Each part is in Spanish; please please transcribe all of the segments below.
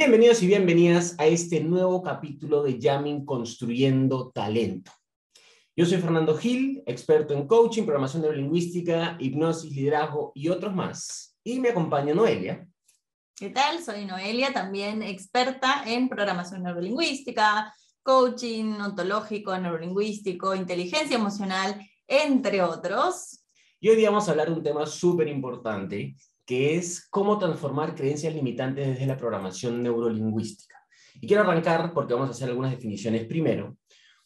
Bienvenidos y bienvenidas a este nuevo capítulo de Yamin Construyendo Talento. Yo soy Fernando Gil, experto en coaching, programación neurolingüística, hipnosis, liderazgo y otros más. Y me acompaña Noelia. ¿Qué tal? Soy Noelia, también experta en programación neurolingüística, coaching ontológico, neurolingüístico, inteligencia emocional, entre otros. Y hoy día vamos a hablar de un tema súper importante que es cómo transformar creencias limitantes desde la programación neurolingüística. Y quiero arrancar, porque vamos a hacer algunas definiciones primero,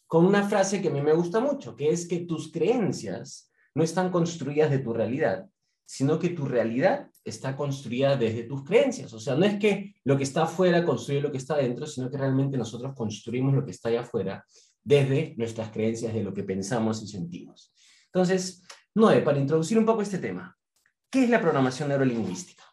con una frase que a mí me gusta mucho, que es que tus creencias no están construidas de tu realidad, sino que tu realidad está construida desde tus creencias. O sea, no es que lo que está afuera construye lo que está dentro, sino que realmente nosotros construimos lo que está allá afuera desde nuestras creencias, de lo que pensamos y sentimos. Entonces, Noé, para introducir un poco este tema, ¿Qué es la programación neurolingüística?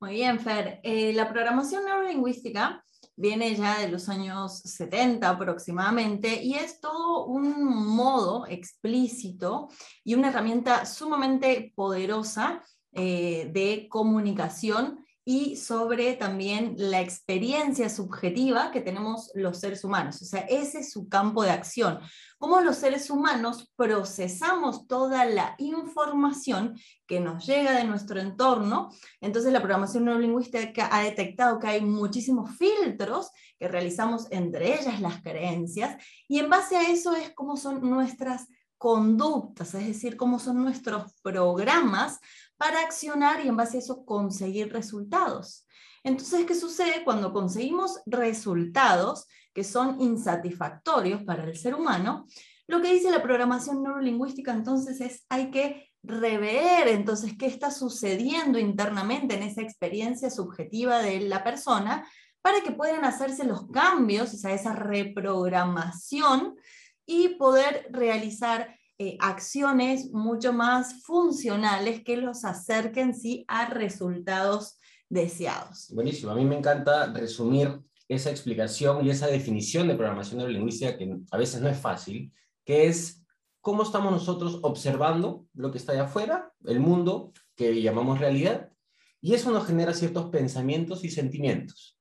Muy bien, Fer. Eh, la programación neurolingüística viene ya de los años 70 aproximadamente y es todo un modo explícito y una herramienta sumamente poderosa eh, de comunicación y sobre también la experiencia subjetiva que tenemos los seres humanos. O sea, ese es su campo de acción. Cómo los seres humanos procesamos toda la información que nos llega de nuestro entorno. Entonces, la programación neurolingüística ha detectado que hay muchísimos filtros que realizamos, entre ellas las creencias, y en base a eso es cómo son nuestras conductas, es decir, cómo son nuestros programas para accionar y en base a eso conseguir resultados. Entonces, ¿qué sucede cuando conseguimos resultados que son insatisfactorios para el ser humano? Lo que dice la programación neurolingüística entonces es hay que rever entonces qué está sucediendo internamente en esa experiencia subjetiva de la persona para que puedan hacerse los cambios, o sea, esa reprogramación y poder realizar eh, acciones mucho más funcionales que los acerquen sí a resultados deseados. Buenísimo, a mí me encanta resumir esa explicación y esa definición de programación neurolingüística que a veces no es fácil, que es cómo estamos nosotros observando lo que está allá afuera, el mundo que llamamos realidad, y eso nos genera ciertos pensamientos y sentimientos.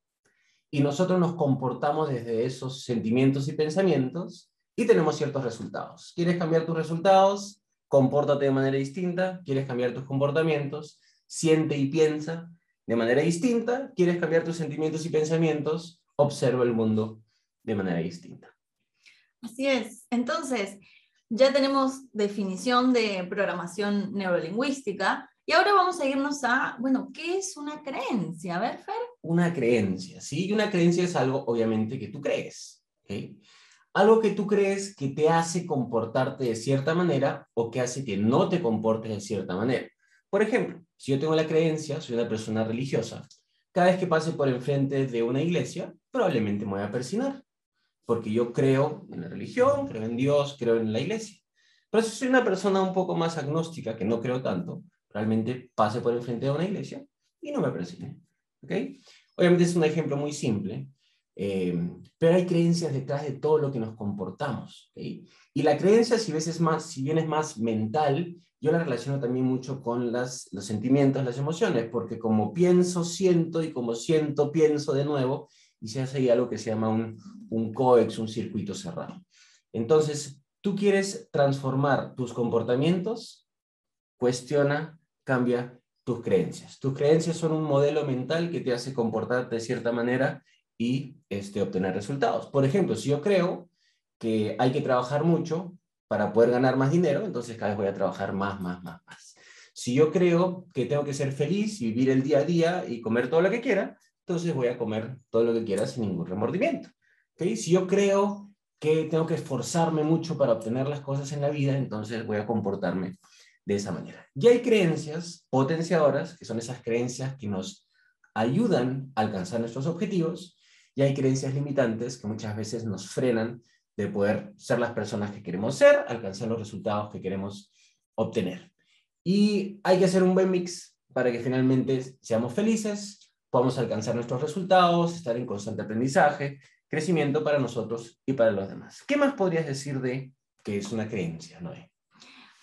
Y nosotros nos comportamos desde esos sentimientos y pensamientos y tenemos ciertos resultados. ¿Quieres cambiar tus resultados? Compórtate de manera distinta. ¿Quieres cambiar tus comportamientos? Siente y piensa de manera distinta. ¿Quieres cambiar tus sentimientos y pensamientos? Observa el mundo de manera distinta. Así es. Entonces, ya tenemos definición de programación neurolingüística y ahora vamos a irnos a, bueno, ¿qué es una creencia? A ver, Fer. Una creencia, ¿sí? Y una creencia es algo, obviamente, que tú crees. ¿okay? Algo que tú crees que te hace comportarte de cierta manera o que hace que no te comportes de cierta manera. Por ejemplo, si yo tengo la creencia, soy una persona religiosa, cada vez que pase por enfrente de una iglesia, probablemente me voy a persinar, porque yo creo en la religión, creo en Dios, creo en la iglesia. Pero si soy una persona un poco más agnóstica, que no creo tanto, realmente pase por enfrente de una iglesia y no me persine. ¿ok? Obviamente es un ejemplo muy simple, eh, pero hay creencias detrás de todo lo que nos comportamos. Y la creencia, si, bien es más mental, yo la relaciono también mucho con las, los sentimientos, las emociones, porque como pienso, siento, y como siento, pienso de nuevo, y se hace ahí algo que se llama un, un coex, un circuito cerrado. Entonces, tú quieres transformar tus comportamientos, cuestiona, cambia tus creencias. Tus creencias son un modelo mental que te hace comportarte de cierta manera y este, obtener resultados. Por ejemplo, si yo creo que hay que trabajar mucho para poder ganar más dinero, entonces cada vez voy a trabajar más, más, más, más. Si yo creo que tengo que ser feliz y vivir el día a día y comer todo lo que quiera, entonces voy a comer todo lo que quiera sin ningún remordimiento. ¿Okay? Si yo creo que tengo que esforzarme mucho para obtener las cosas en la vida, entonces voy a comportarme de esa manera. Y hay creencias potenciadoras, que son esas creencias que nos ayudan a alcanzar nuestros objetivos, y hay creencias limitantes que muchas veces nos frenan de poder ser las personas que queremos ser, alcanzar los resultados que queremos obtener. Y hay que hacer un buen mix para que finalmente seamos felices, podamos alcanzar nuestros resultados, estar en constante aprendizaje, crecimiento para nosotros y para los demás. ¿Qué más podrías decir de que es una creencia, Noé?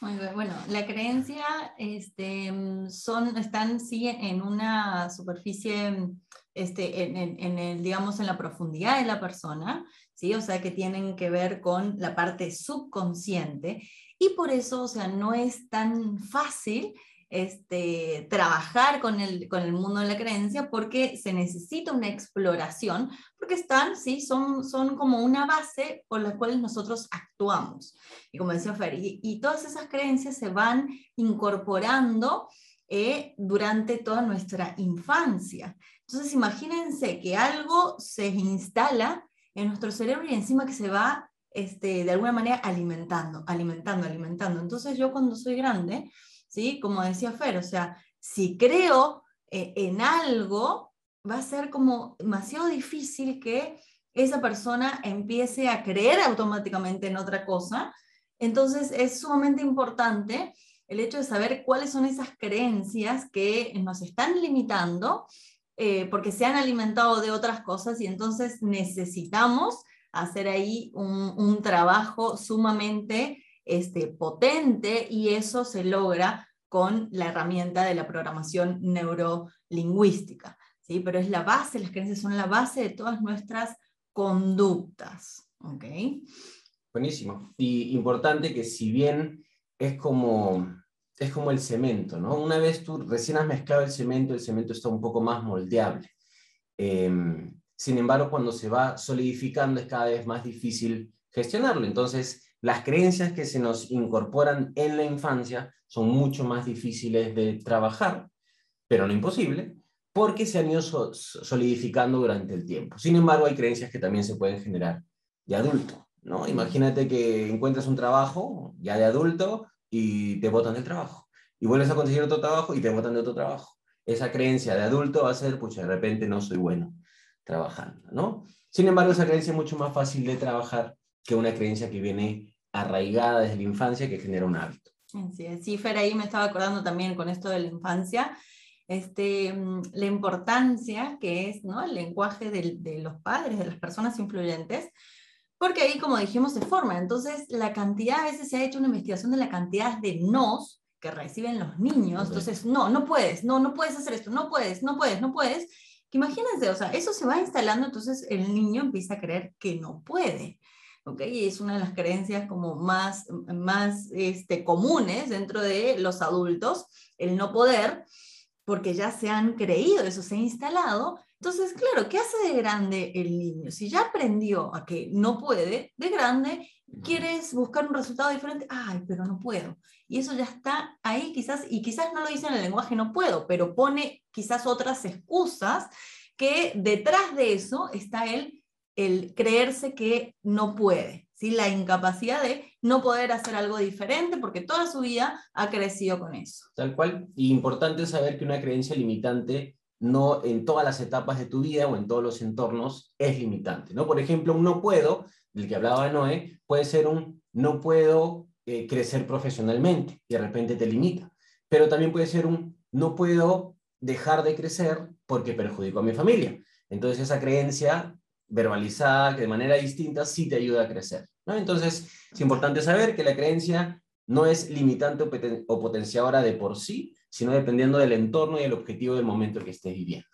Muy bien, bueno, la creencia este, son, están sí en una superficie este, en, el, digamos, en la profundidad de la persona, ¿sí? O sea, que tienen que ver con la parte subconsciente. Y por eso, o sea, no es tan fácil este, trabajar con el, con el mundo de la creencia porque se necesita una exploración, porque están, sí, son, son como una base por la cual nosotros actuamos. Y como decía Fer, y, todas esas creencias se van incorporando eh, durante toda nuestra infancia. Entonces, imagínense que algo se instala en nuestro cerebro y encima que se va este, de alguna manera alimentando, alimentando, alimentando. Entonces, yo cuando soy grande, ¿sí? Como decía Fer, o sea, si creo eh, en algo, va a ser como demasiado difícil que esa persona empiece a creer automáticamente en otra cosa. Entonces es sumamente importante el hecho de saber cuáles son esas creencias que nos están limitando eh, porque se han alimentado de otras cosas y entonces necesitamos hacer ahí un, trabajo sumamente este, potente y eso se logra con la herramienta de la programación neurolingüística. ¿sí? Pero es la base, las creencias son la base de todas nuestras conductas. ¿ok? Buenísimo. Y importante que si bien es como, es como el cemento, ¿no? Una vez tú recién has mezclado el cemento, el cemento está un poco más moldeable. Em, sin embargo, cuando se va solidificando es cada vez más difícil gestionarlo. Entonces, las creencias que se nos incorporan en la infancia son mucho más difíciles de trabajar, pero no imposible, porque se han ido solidificando durante el tiempo. Sin embargo, hay creencias que también se pueden generar de adulto. ¿no? Imagínate que encuentras un trabajo ya de adulto y te botan del trabajo. Y vuelves a conseguir otro trabajo y te botan de otro trabajo. Esa creencia de adulto va a ser, pues de repente no soy bueno trabajando, ¿no? Sin embargo, esa creencia es mucho más fácil de trabajar que una creencia que viene arraigada desde la infancia que genera un hábito. Sí, sí, Fer, ahí me estaba acordando también con esto de la infancia, este, mm, la importancia que es ¿no? el lenguaje de los padres, de las personas influyentes, porque ahí, como dijimos, se forma. Entonces, la cantidad, a veces se ha hecho una investigación de la cantidad de nos que reciben los niños. Entonces, no, no puedes, no, no puedes hacer esto, no puedes, no puedes, no puedes. Que imagínense, o sea, eso se va instalando, entonces el niño empieza a creer que no puede. Y es una de las creencias como más, más este, comunes dentro de los adultos, el no poder, porque ya se han creído, eso se ha instalado. Entonces, claro, ¿qué hace de grande el niño? Si ya aprendió a que no puede, de grande, quieres buscar un resultado diferente, ay, pero no puedo. Y eso ya está ahí quizás, y quizás no lo dice en el lenguaje no puedo, pero pone quizás otras excusas que detrás de eso está el el creerse que no puede, ¿sí? la incapacidad de no poder hacer algo diferente porque toda su vida ha crecido con eso. Tal cual. Y importante saber que una creencia limitante no en todas las etapas de tu vida o en todos los entornos es limitante. ¿no? Por ejemplo, un no puedo, del que hablaba Noé, puede ser un no puedo eh, crecer profesionalmente y de repente te limita. Pero también puede ser un no puedo dejar de crecer porque perjudico a mi familia. Entonces esa creencia verbalizada, de manera distinta sí te ayuda a crecer. ¿no? Entonces, es importante saber que la creencia no es limitante o, potenciadora de por sí, sino dependiendo del entorno y el objetivo del momento que estés viviendo.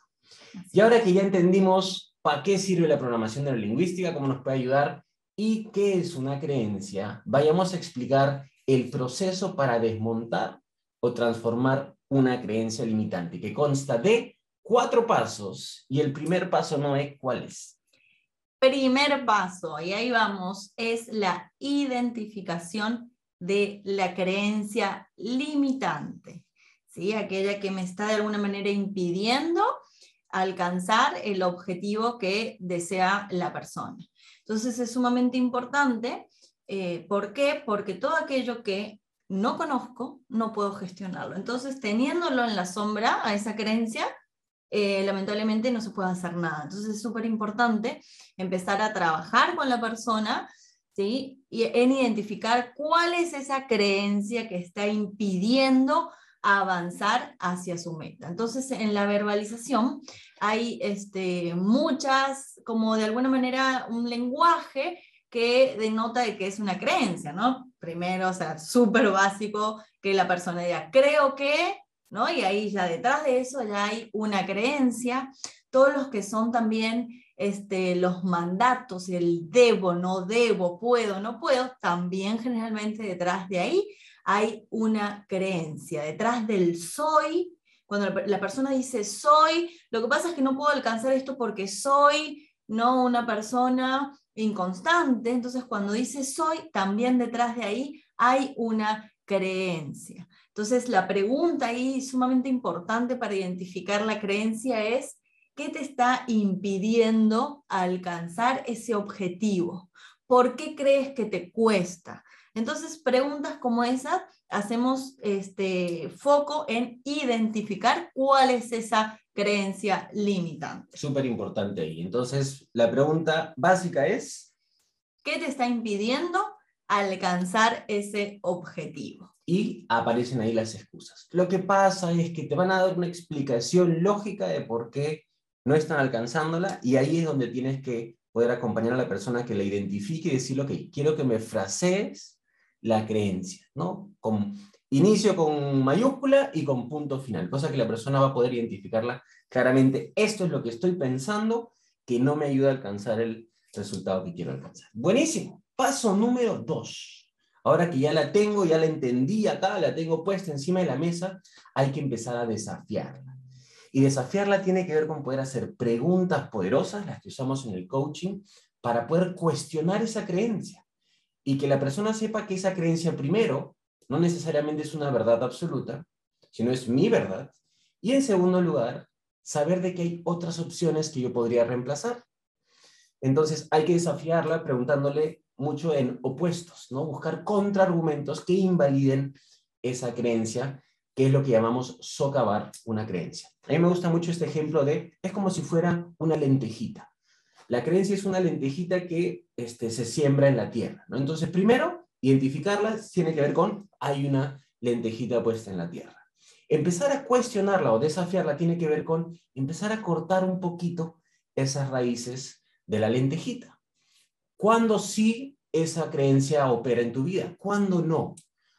Y ahora que ya entendimos para qué sirve la programación neurolingüística, cómo nos puede ayudar y qué es una creencia, vayamos a explicar el proceso para desmontar o transformar una creencia limitante, que consta de cuatro pasos. Y el primer paso no es cuál es. Primer paso, y ahí vamos, es la identificación de la creencia limitante, ¿sí? aquella que me está de alguna manera impidiendo alcanzar el objetivo que desea la persona. Entonces es sumamente importante. Eh, ¿Por qué? Porque todo aquello que no conozco, no puedo gestionarlo. Entonces, teniéndolo en la sombra a esa creencia, eh, lamentablemente no se puede hacer nada. Entonces es súper importante empezar a trabajar con la persona ¿sí? y en identificar cuál es esa creencia que está impidiendo avanzar hacia su meta. Entonces, en la verbalización hay este, muchas, como de alguna manera, un lenguaje que denota de que es una creencia, ¿no? Primero, o sea, súper básico que la persona diga, creo que, y ahí ya detrás de eso ya hay una creencia. todos los que son también este, los mandatos, el debo, no debo, puedo, no puedo, también generalmente detrás de ahí hay una creencia. Detrás del soy, cuando la persona dice soy, lo que pasa es que no puedo alcanzar esto porque soy no una persona inconstante. Entonces, cuando dice soy, también detrás de ahí hay una creencia. Entonces, la pregunta ahí sumamente importante para identificar la creencia es, ¿qué te está impidiendo alcanzar ese objetivo? ¿Por qué crees que te cuesta? Entonces, preguntas como esa, hacemos este foco en identificar cuál es esa creencia limitante. Súper importante ahí. Entonces, la pregunta básica es... ¿Qué te está impidiendo alcanzar ese objetivo? Y aparecen ahí las excusas. Lo que pasa es que te van a dar una explicación lógica de por qué no están alcanzándola y ahí es donde tienes que poder acompañar a la persona que la identifique y decirle, ok, quiero que me frasees la creencia, ¿no? Con inicio con mayúscula y con punto final, cosa que la persona va a poder identificarla claramente. Esto es lo que estoy pensando que no me ayuda a alcanzar el resultado que quiero alcanzar. Buenísimo. Paso número dos. Ahora que ya la tengo, ya la entendí acá, la tengo puesta encima de la mesa, hay que empezar a desafiarla. Y desafiarla tiene que ver con poder hacer preguntas poderosas, las que usamos en el coaching, para poder cuestionar esa creencia y que la persona sepa que esa creencia primero no necesariamente es una verdad absoluta, sino es mi verdad. Y en segundo lugar, saber de que hay otras opciones que yo podría reemplazar. Entonces hay que desafiarla preguntándole mucho en opuestos, ¿no? Buscar contraargumentos que invaliden esa creencia, que es lo que llamamos socavar una creencia. A mí me gusta mucho este ejemplo de, es como si fuera una lentejita. La creencia es una lentejita que este, se siembra en la tierra. ¿no? Entonces, primero, identificarla tiene que ver con hay una lentejita puesta en la tierra. Empezar a cuestionarla o desafiarla tiene que ver con empezar a cortar un poquito esas raíces de la lentejita. ¿Cuándo sí esa creencia opera en tu vida? ¿Cuándo no?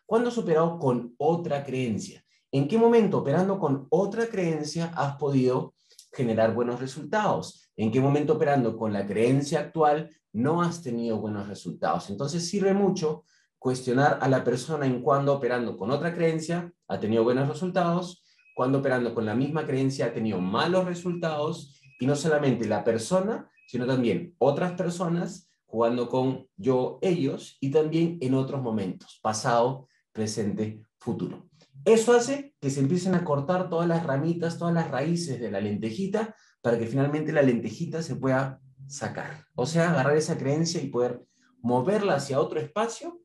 ¿Cuándo has operado con otra creencia? ¿En qué momento operando con otra creencia has podido generar buenos resultados? En qué momento operando con la creencia actual no has tenido buenos resultados. Entonces sirve mucho cuestionar a la persona en cuándo operando con otra creencia ha tenido buenos resultados, cuando operando con la misma creencia ha tenido malos resultados, y no solamente la persona, sino también otras personas jugando con yo, ellos, y también en otros momentos, pasado, presente, futuro. Eso hace que se empiecen a cortar todas las ramitas, todas las raíces de la lentejita para que finalmente la lentejita se pueda sacar. O sea, agarrar esa creencia y poder moverla hacia otro espacio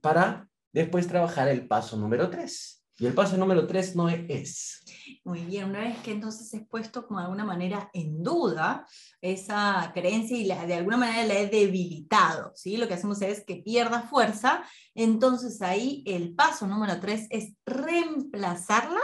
para después trabajar el paso número tres. Y el paso número tres no es. Muy bien, una vez que entonces he puesto como de alguna manera en duda esa creencia y la, de alguna manera la he debilitado, ¿sí? Lo que hacemos es que pierda fuerza, entonces ahí el paso número tres es reemplazarla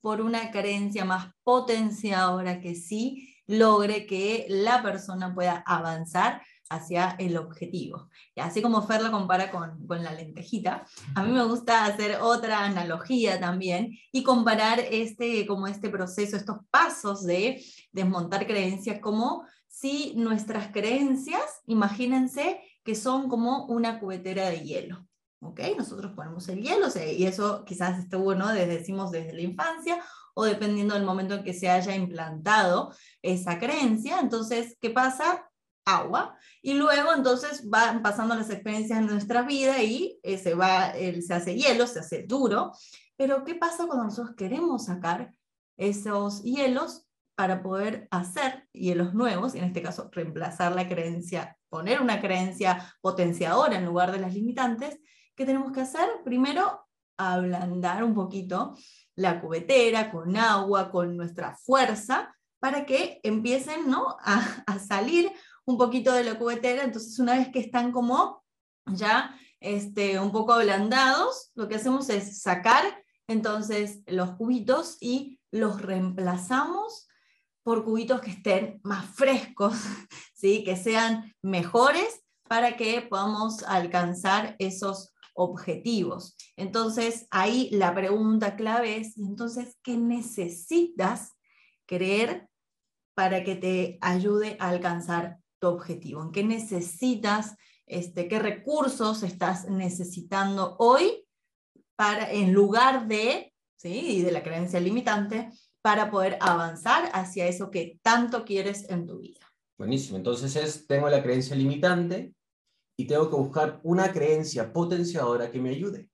por una creencia más potenciadora que sí logre que la persona pueda avanzar hacia el objetivo. Y así como Fer lo compara con, con, la lentejita, a mí me gusta hacer otra analogía también y comparar este, como este proceso, estos pasos de desmontar creencias, como si nuestras creencias, imagínense que son como una cubetera de hielo. ¿Ok? Nosotros ponemos el hielo y eso quizás esté bueno, desde, decimos desde la infancia o dependiendo del momento en que se haya implantado esa creencia. Entonces, ¿qué pasa? Agua. Y luego entonces van pasando las experiencias en nuestra vida y eh, se, va, se hace hielo, se hace duro. Pero ¿qué pasa cuando nosotros queremos sacar esos hielos para poder hacer hielos nuevos, y en este caso reemplazar la creencia, poner una creencia potenciadora en lugar de las limitantes, ¿qué tenemos que hacer? Primero, ablandar un poquito la cubetera con agua, con nuestra fuerza, para que empiecen ¿no? a, salir un poquito de la cubetera. Entonces, una vez que están como ya este, un poco ablandados, lo que hacemos es sacar entonces los cubitos y los reemplazamos por cubitos que estén más frescos, ¿sí? que sean mejores para que podamos alcanzar esos objetivos. Entonces, ahí la pregunta clave es, entonces, ¿qué necesitas creer para que te ayude a alcanzar tu objetivo? ¿En qué necesitas, este, qué recursos estás necesitando hoy para, en lugar de, ¿sí? de la creencia limitante, para poder avanzar hacia eso que tanto quieres en tu vida? Buenísimo, entonces es, tengo la creencia limitante y tengo que buscar una creencia potenciadora que me ayude.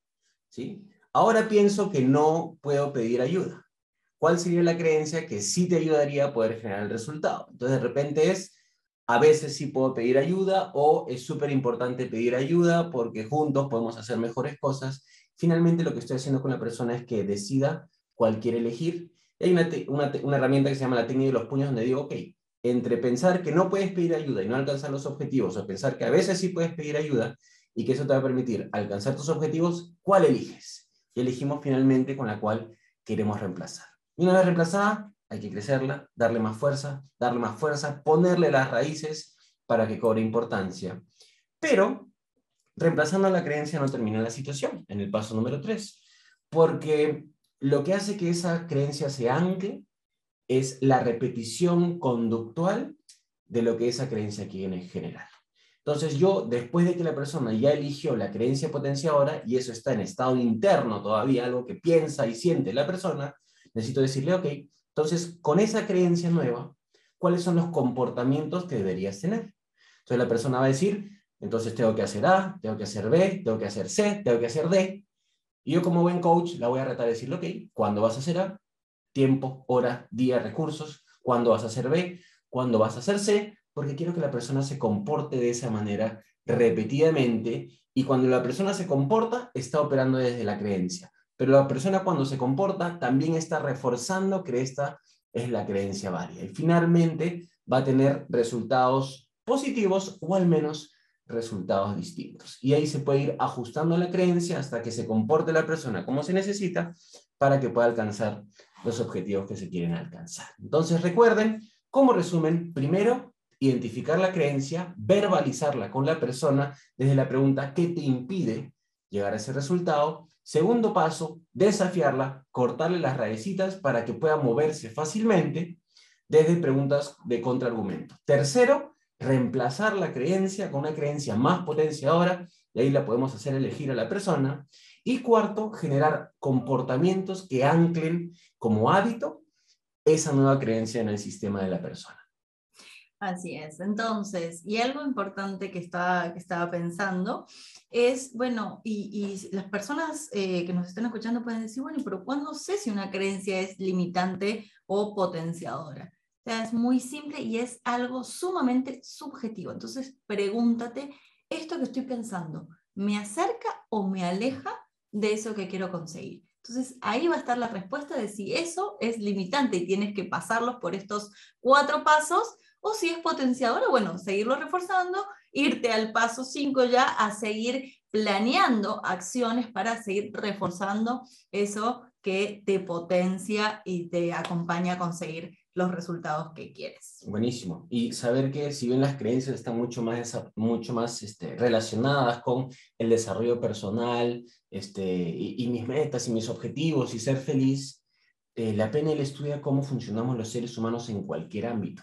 ¿sí? Ahora pienso que no puedo pedir ayuda. ¿Cuál sería la creencia que sí te ayudaría a poder generar el resultado? Entonces de repente es, a veces sí puedo pedir ayuda o es súper importante pedir ayuda porque juntos podemos hacer mejores cosas. Finalmente lo que estoy haciendo con la persona es que decida cuál quiere elegir. hay una, una, una herramienta que se llama la técnica de los puños donde digo, ok, entre pensar que no puedes pedir ayuda y no alcanzar los objetivos, o pensar que a veces sí puedes pedir ayuda y que eso te va a permitir alcanzar tus objetivos, ¿cuál eliges? Y elegimos finalmente con la cual queremos reemplazar. Y una vez reemplazada, hay que crecerla, darle más fuerza, darle más fuerza, ponerle las raíces para que cobre importancia. Pero reemplazando la creencia no termina la situación, en el paso número 3, porque lo que hace que esa creencia se ancle es la repetición conductual de lo que esa creencia quiere generar. Entonces yo, después de que la persona ya eligió la creencia potenciadora, y eso está en estado interno todavía, algo que piensa y siente la persona, necesito decirle, ok, entonces con esa creencia nueva, ¿cuáles son los comportamientos que deberías tener? Entonces la persona va a decir, entonces tengo que hacer A, tengo que hacer B, tengo que hacer C, tengo que hacer D. Y yo como buen coach la voy a retar a decirle, ok, ¿cuándo vas a hacer A? Tiempo, hora, día, recursos, cuándo vas a hacer B, cuándo vas a hacer C, porque quiero que la persona se comporte de esa manera repetidamente y cuando la persona se comporta está operando desde la creencia, pero la persona cuando se comporta también está reforzando que esta es la creencia válida y finalmente va a tener resultados positivos o al menos resultados distintos. Y ahí se puede ir ajustando la creencia hasta que se comporte la persona como se necesita para que pueda alcanzar los objetivos que se quieren alcanzar. Entonces recuerden, como resumen, primero, identificar la creencia, verbalizarla con la persona desde la pregunta ¿qué te impide llegar a ese resultado? Segundo paso, desafiarla, cortarle las raicitas para que pueda moverse fácilmente desde preguntas de contraargumento. Tercero, reemplazar la creencia con una creencia más potenciadora y ahí la podemos hacer elegir a la persona. Y cuarto, generar comportamientos que anclen como hábito esa nueva creencia en el sistema de la persona. Así es. Entonces, y algo importante que estaba, que estaba pensando es, bueno, y, las personas eh, que nos están escuchando pueden decir, bueno, pero ¿cuándo sé si una creencia es limitante o potenciadora? O sea, es muy simple y es algo sumamente subjetivo. Entonces, pregúntate, ¿esto que estoy pensando me acerca o me aleja de eso que quiero conseguir. Entonces ahí va a estar la respuesta de si eso es limitante y tienes que pasarlos por estos cuatro pasos o si es potenciador, bueno, seguirlo reforzando, irte al paso 5 ya a seguir planeando acciones para seguir reforzando eso que te potencia y te acompaña a conseguir los resultados que quieres. Buenísimo. Y saber que si bien las creencias están mucho más, mucho más este, relacionadas con el desarrollo personal este, y, mis metas y mis objetivos y ser feliz, eh, la PNL estudia cómo funcionamos los seres humanos en cualquier ámbito.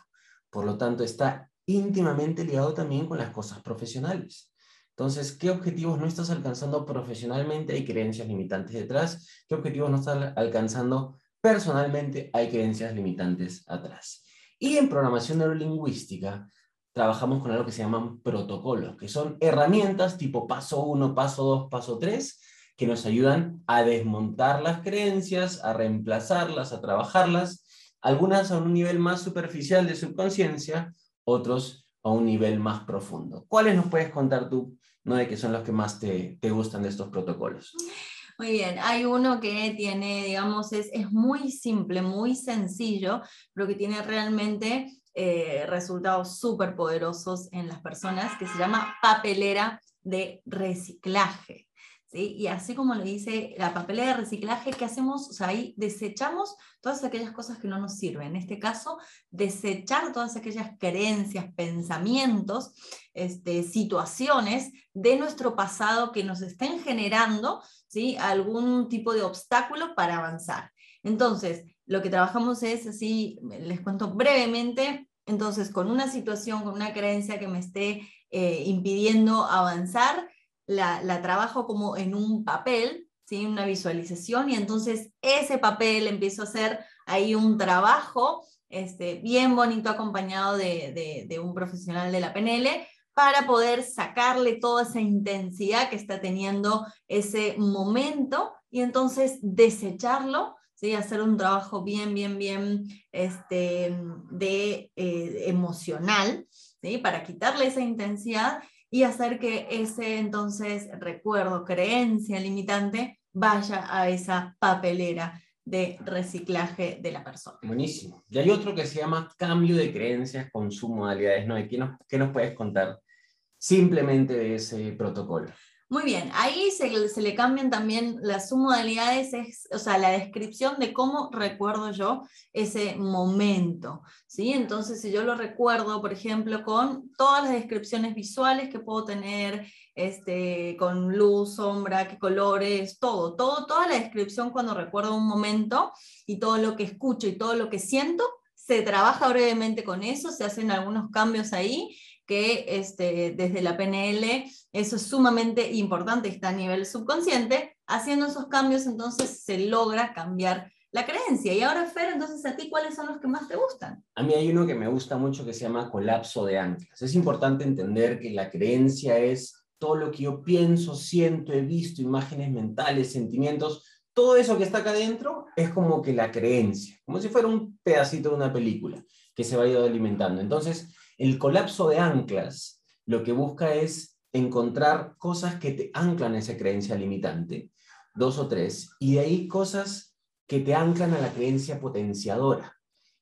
Por lo tanto, está íntimamente ligado también con las cosas profesionales. Entonces, ¿qué objetivos no estás alcanzando profesionalmente? Hay creencias limitantes detrás. ¿Qué objetivos no estás alcanzando personalmente hay creencias limitantes atrás. Y en programación neurolingüística trabajamos con algo que se llaman protocolos, que son herramientas tipo paso 1, paso 2, paso 3, que nos ayudan a desmontar las creencias, a reemplazarlas, a trabajarlas, algunas a un nivel más superficial de subconsciencia, otros a un nivel más profundo. ¿Cuáles nos puedes contar tú, no de que son los que más te, te gustan de estos protocolos? Muy bien, hay uno que tiene, digamos, es, es muy simple, muy sencillo, pero que tiene realmente eh, resultados súper poderosos en las personas, que se llama papelera de reciclaje. Y así como lo dice la papelera de reciclaje, ¿qué hacemos? O sea, ahí desechamos todas aquellas cosas que no nos sirven. En este caso, desechar todas aquellas creencias, pensamientos, este, situaciones de nuestro pasado que nos estén generando ¿sí? algún tipo de obstáculo para avanzar. Entonces, lo que trabajamos es así, les cuento brevemente, entonces con una situación, con una creencia que me esté eh, impidiendo avanzar, la, trabajo como en un papel, ¿sí? una visualización, y entonces ese papel empiezo a hacer ahí un trabajo este, bien bonito acompañado de, de un profesional de la PNL para poder sacarle toda esa intensidad que está teniendo ese momento y entonces desecharlo, ¿sí? hacer un trabajo bien, bien, bien este, de, eh, emocional, para quitarle esa intensidad y hacer que ese entonces recuerdo, creencia limitante vaya a esa papelera de reciclaje de la persona. Buenísimo. Y hay otro que se llama cambio de creencias con sus modalidades. ¿no? ¿Qué, nos, ¿Qué nos puedes contar simplemente de ese protocolo? Muy bien, ahí se, le cambian también las submodalidades, es, o sea, la descripción de cómo recuerdo yo ese momento, ¿sí? Entonces, si yo lo recuerdo, por ejemplo, con todas las descripciones visuales que puedo tener, este, con luz, sombra, qué colores, todo, todo, toda la descripción cuando recuerdo un momento y todo lo que escucho y todo lo que siento, se trabaja brevemente con eso, se hacen algunos cambios ahí que este, desde la PNL eso es sumamente importante, está a nivel subconsciente, haciendo esos cambios entonces se logra cambiar la creencia. Y ahora, Fer, entonces a ti, ¿cuáles son los que más te gustan? A mí hay uno que me gusta mucho que se llama colapso de anclas. Es importante entender que la creencia es todo lo que yo pienso, siento, he visto, imágenes mentales, sentimientos, todo eso que está acá adentro es como que la creencia, como si fuera un pedacito de una película que se va a alimentando. Entonces, el colapso de anclas lo que busca es encontrar cosas que te anclan a esa creencia limitante, dos o tres, y de ahí cosas que te anclan a la creencia potenciadora.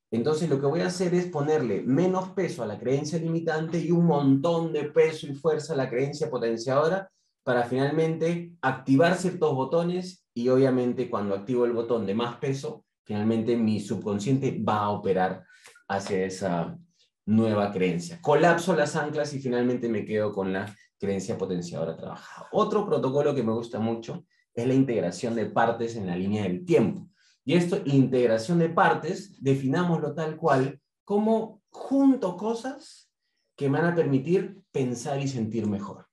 Entonces lo que voy a hacer es ponerle menos peso a la creencia limitante y un montón de peso y fuerza a la creencia potenciadora para finalmente activar ciertos botones y obviamente cuando activo el botón de más peso, finalmente mi subconsciente va a operar hacia esa nueva creencia. Colapso las anclas y finalmente me quedo con la creencia potenciadora trabajada. Otro protocolo que me gusta mucho es la integración de partes en la línea del tiempo. Y esto, integración de partes, definámoslo tal cual como junto cosas que me van a permitir pensar y sentir mejor.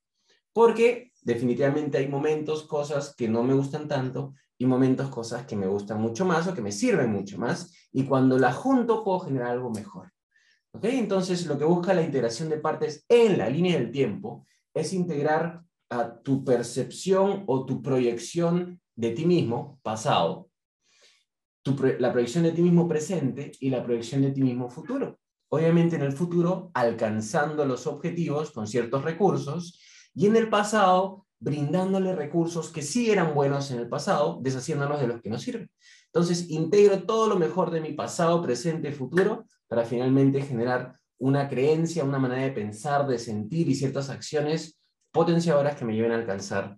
Porque definitivamente hay momentos, cosas que no me gustan tanto y momentos, cosas que me gustan mucho más o que me sirven mucho más. Y cuando las junto puedo generar algo mejor. Entonces, lo que busca la integración de partes en la línea del tiempo es integrar a tu percepción o tu proyección de ti mismo, pasado, la proyección de ti mismo presente y la proyección de ti mismo futuro. Obviamente en el futuro alcanzando los objetivos con ciertos recursos y en el pasado brindándole recursos que sí eran buenos en el pasado, deshaciéndonos de los que no sirven. Entonces integro todo lo mejor de mi pasado, presente y futuro para finalmente generar una creencia, una manera de pensar, de sentir y ciertas acciones potenciadoras que me lleven a alcanzar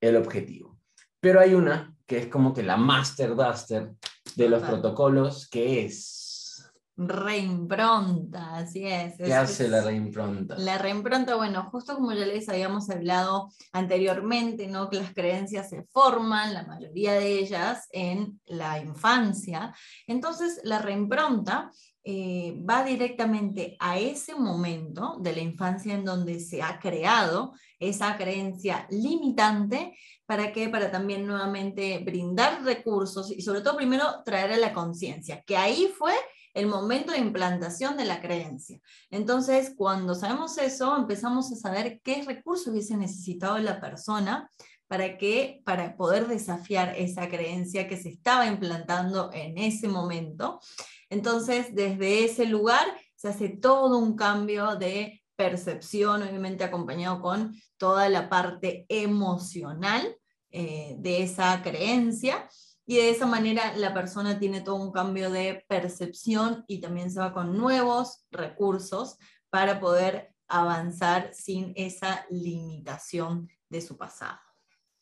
el objetivo. Pero hay una que es como que la master duster de los protocolos, que es Reimpronta, así es. ¿Qué hace la reimpronta? La reimpronta, bueno, justo como ya les habíamos hablado anteriormente, ¿no? Que las creencias se forman, la mayoría de ellas, en la infancia. Entonces, la reimpronta eh, va directamente a ese momento de la infancia en donde se ha creado esa creencia limitante. ¿Para qué? Para también nuevamente brindar recursos y sobre todo primero traer a la conciencia, que ahí fue el momento de implantación de la creencia. Entonces, cuando sabemos eso, empezamos a saber qué recursos hubiese necesitado la persona para que para poder desafiar esa creencia que se estaba implantando en ese momento. Entonces, desde ese lugar se hace todo un cambio de percepción, obviamente acompañado con toda la parte emocional eh, de esa creencia y de esa manera la persona tiene todo un cambio de percepción y también se va con nuevos recursos para poder avanzar sin esa limitación de su pasado.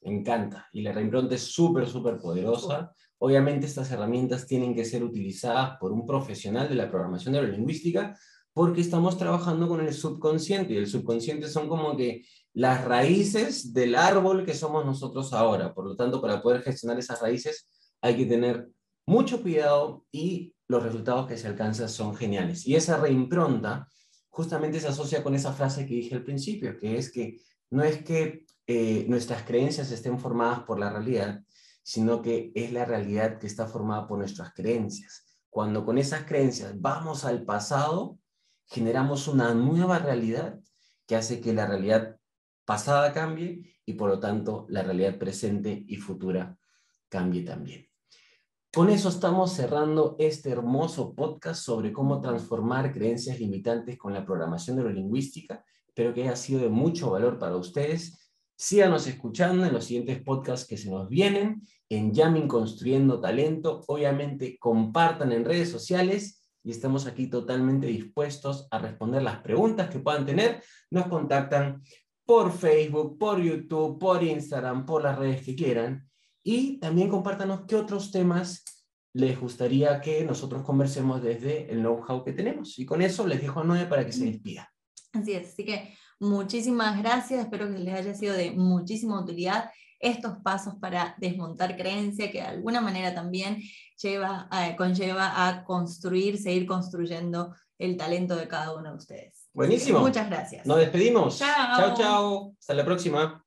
Me encanta. Y la reimpronta es súper, súper poderosa. Obviamente estas herramientas tienen que ser utilizadas por un profesional de la programación neurolingüística porque estamos trabajando con el subconsciente y el subconsciente son como que las raíces del árbol que somos nosotros ahora. Por lo tanto, para poder gestionar esas raíces hay que tener mucho cuidado y los resultados que se alcanzan son geniales. Y esa reimpronta justamente se asocia con esa frase que dije al principio, que es que no es que eh, nuestras creencias estén formadas por la realidad, sino que es la realidad que está formada por nuestras creencias. Cuando con esas creencias vamos al pasado, generamos una nueva realidad que hace que la realidad pasada cambie y por lo tanto la realidad presente y futura cambie también. Con eso estamos cerrando este hermoso podcast sobre cómo transformar creencias limitantes con la programación neurolingüística. Espero que haya sido de mucho valor para ustedes. Síganos escuchando en los siguientes podcasts que se nos vienen en Yamin Construyendo Talento. Obviamente compartan en redes sociales y estamos aquí totalmente dispuestos a responder las preguntas que puedan tener. Nos contactan por Facebook, por YouTube, por Instagram, por las redes que quieran. Y también compártanos qué otros temas les gustaría que nosotros conversemos desde el know-how que tenemos. Y con eso les dejo a Noé para que se despida. Así es, así que muchísimas gracias, espero que les haya sido de muchísima utilidad estos pasos para desmontar creencia que de alguna manera también lleva, conlleva a construir, seguir construyendo el talento de cada uno de ustedes. Buenísimo. Muchas gracias. Nos despedimos. Chao. Chao, chao. Hasta la próxima.